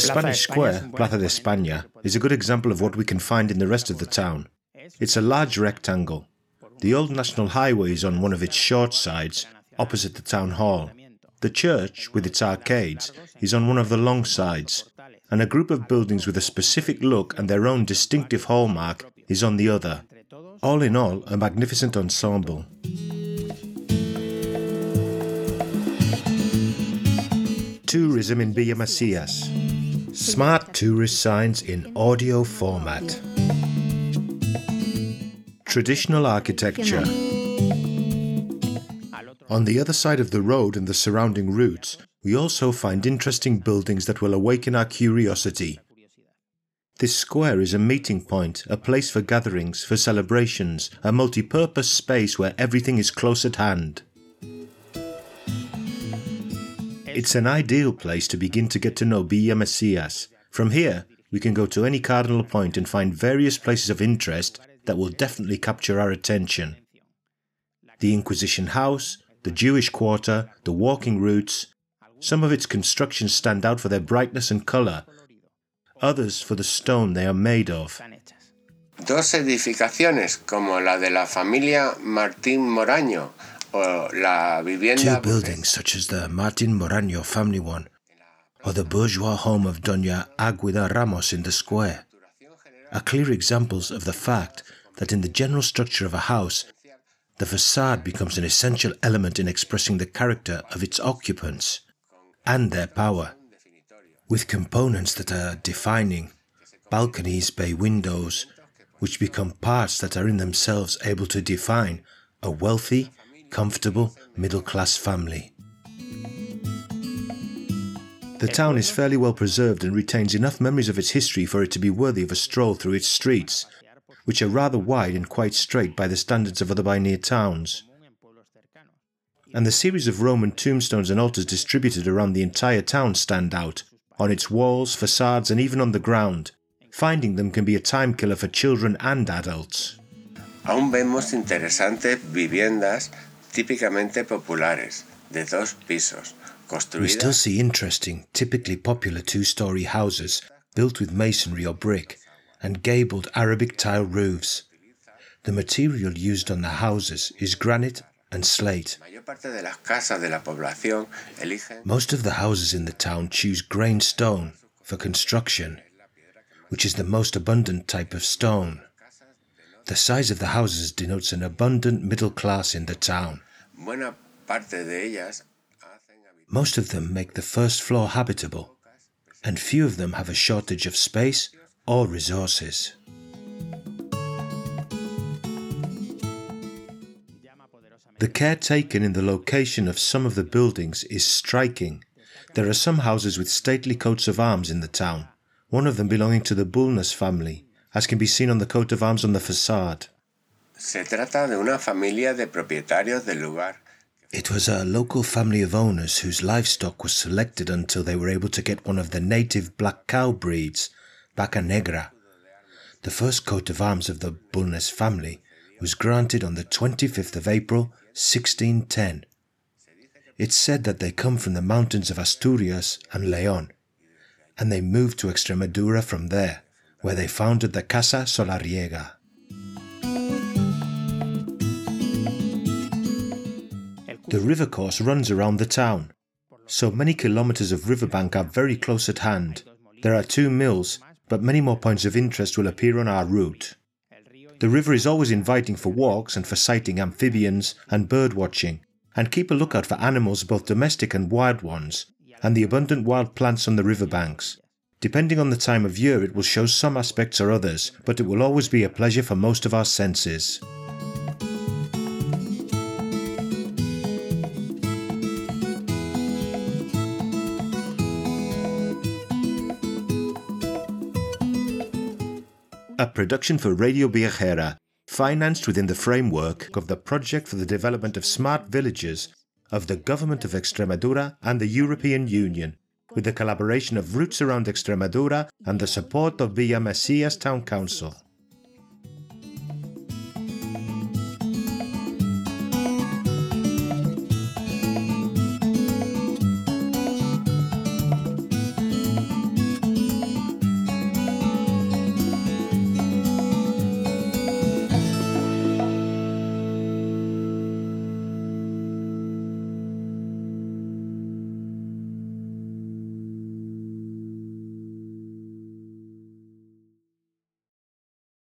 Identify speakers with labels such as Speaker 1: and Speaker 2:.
Speaker 1: The Spanish square, Plaza de España, is a good example of what we can find in the rest of the town. It's a large rectangle. The old National Highway is on one of its short sides, opposite the town hall. The church, with its arcades, is on one of the long sides, and a group of buildings with a specific look and their own distinctive hallmark is on the other. All in all, a magnificent ensemble. Tourism in Villamesias. Smart tourist signs in audio format. Traditional architecture. On the other side of the road and the surrounding routes, we also find interesting buildings that will awaken our curiosity. This square is a meeting point, a place for gatherings, for celebrations, a multi purpose space where everything is close at hand. It's an ideal place to begin to get to know Villamesias. From here, we can go to any cardinal point and find various places of interest that will definitely capture our attention. The Inquisition House, the Jewish Quarter, the walking routes. Some of its constructions stand out for their brightness and colour, others for the stone they are made of.
Speaker 2: Dos edificaciones como la de la familia Martín Moraño
Speaker 1: Two buildings such as the Martin Moraño family one or the bourgeois home of Doña Aguida Ramos in the square are clear examples of the fact that in the general structure of a house, the facade becomes an essential element in expressing the character of its occupants and their power, with components that are defining, balconies, bay windows, which become parts that are in themselves able to define a wealthy comfortable, middle class family. The town is fairly well preserved and retains enough memories of its history for it to be worthy of a stroll through its streets, which are rather wide and quite straight by the standards of other by towns. And the series of Roman tombstones and altars distributed around the entire town stand out, on its walls, facades, and even on the ground. Finding them can be a time killer for children and adults.
Speaker 2: Aún vemos interesantes viviendas típicamente populares, de dos pisos,
Speaker 1: We still see interesting, typically popular two-story houses built with masonry or brick and gabled Arabic tile roofs. The material used on the houses is granite and slate. Most of the houses in the town choose grain stone for construction, which is the most abundant type of stone. The size of the houses denotes an abundant middle class in the town. Most of them make the first floor habitable, and few of them have a shortage of space or resources. The care taken in the location of some of the buildings is striking. There are some houses with stately coats of arms in the town, one of them belonging to the Bulnes family, as can be seen on the coat of arms on the facade.
Speaker 2: Se trata de una familia de propietarios del lugar.
Speaker 1: It was a local family of owners whose livestock was selected until they were able to get one of the native black cow breeds, Vaca Negra. The first coat of arms of the Bulnes family was granted on the 25th of April, 1610. It's said that they come from the mountains of Asturias and Leon, and they moved to Extremadura from there where they founded the Casa Solariega. The river course runs around the town, so many kilometres of riverbank are very close at hand. There are two mills, but many more points of interest will appear on our route. The river is always inviting for walks and for sighting amphibians and bird watching, and keep a lookout for animals, both domestic and wild ones, and the abundant wild plants on the riverbanks. Depending on the time of year, it will show some aspects or others, but it will always be a pleasure for most of our senses. A production for Radio Viajera, financed within the framework of the Project for the Development of Smart Villages of the Government of Extremadura and the European Union with the collaboration of Roots Around Extremadura and the support of Villamesias Town Council.